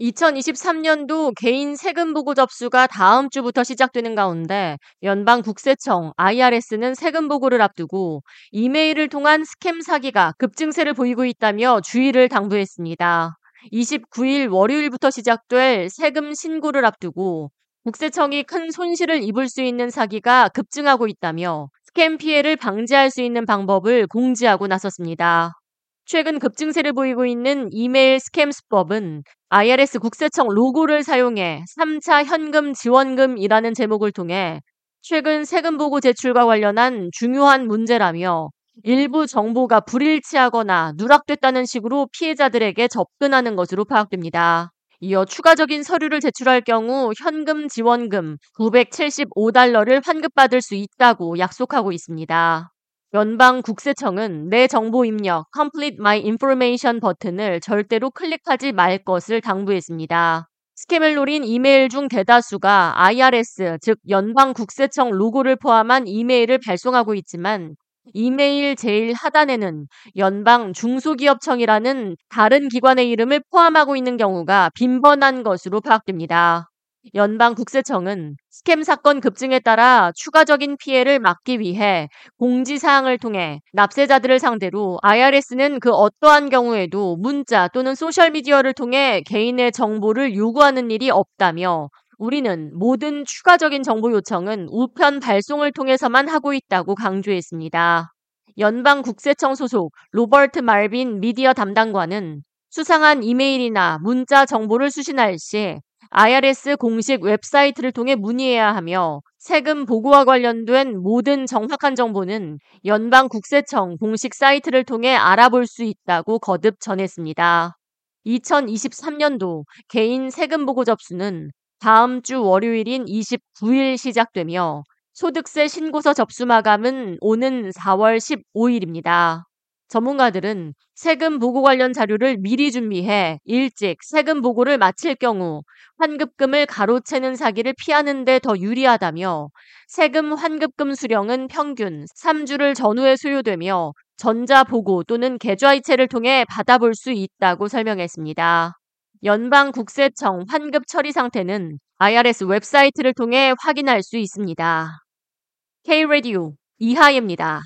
2023년도 개인 세금 보고 접수가 다음 주부터 시작되는 가운데 연방 국세청 IRS는 세금 보고를 앞두고 이메일을 통한 스캠 사기가 급증세를 보이고 있다며 주의를 당부했습니다. 29일 월요일부터 시작될 세금 신고를 앞두고 국세청이 큰 손실을 입을 수 있는 사기가 급증하고 있다며 스캠 피해를 방지할 수 있는 방법을 공지하고 나섰습니다. 최근 급증세를 보이고 있는 이메일 스캠 수법은 IRS 국세청 로고를 사용해 3차 현금 지원금이라는 제목을 통해 최근 세금 보고 제출과 관련한 중요한 문제라며 일부 정보가 불일치하거나 누락됐다는 식으로 피해자들에게 접근하는 것으로 파악됩니다. 이어 추가적인 서류를 제출할 경우 현금 지원금 975달러를 환급받을 수 있다고 약속하고 있습니다. 연방 국세청은 내 정보 입력 Complete My Information 버튼을 절대로 클릭하지 말 것을 당부했습니다. 스캠을 노린 이메일 중 대다수가 IRS, 즉 연방 국세청 로고를 포함한 이메일을 발송하고 있지만 이메일 제일 하단에는 연방 중소기업청이라는 다른 기관의 이름을 포함하고 있는 경우가 빈번한 것으로 파악됩니다. 연방 국세청은 스캠 사건 급증에 따라 추가적인 피해를 막기 위해 공지사항을 통해 납세자들을 상대로 IRS는 그 어떠한 경우에도 문자 또는 소셜미디어를 통해 개인의 정보를 요구하는 일이 없다며 우리는 모든 추가적인 정보 요청은 우편 발송을 통해서만 하고 있다고 강조했습니다. 연방 국세청 소속 로버트 말빈 미디어 담당관은 수상한 이메일이나 문자 정보를 수신할 시 IRS 공식 웹사이트를 통해 문의해야 하며 세금 보고와 관련된 모든 정확한 정보는 연방 국세청 공식 사이트를 통해 알아볼 수 있다고 거듭 전했습니다. 2023년도 개인 세금 보고 접수는 다음 주 월요일인 29일 시작되며 소득세 신고서 접수 마감은 오는 4월 15일입니다. 전문가들은 세금 보고 관련 자료를 미리 준비해 일찍 세금 보고를 마칠 경우 환급금을 가로채는 사기를 피하는 데 더 유리하다며 세금 환급금 수령은 평균 3주를 전후에 소요되며 전자보고 또는 계좌이체를 통해 받아볼 수 있다고 설명했습니다. 연방국세청 환급 처리 상태는 IRS 웹사이트를 통해 확인할 수 있습니다. K-Radio 이하예입니다.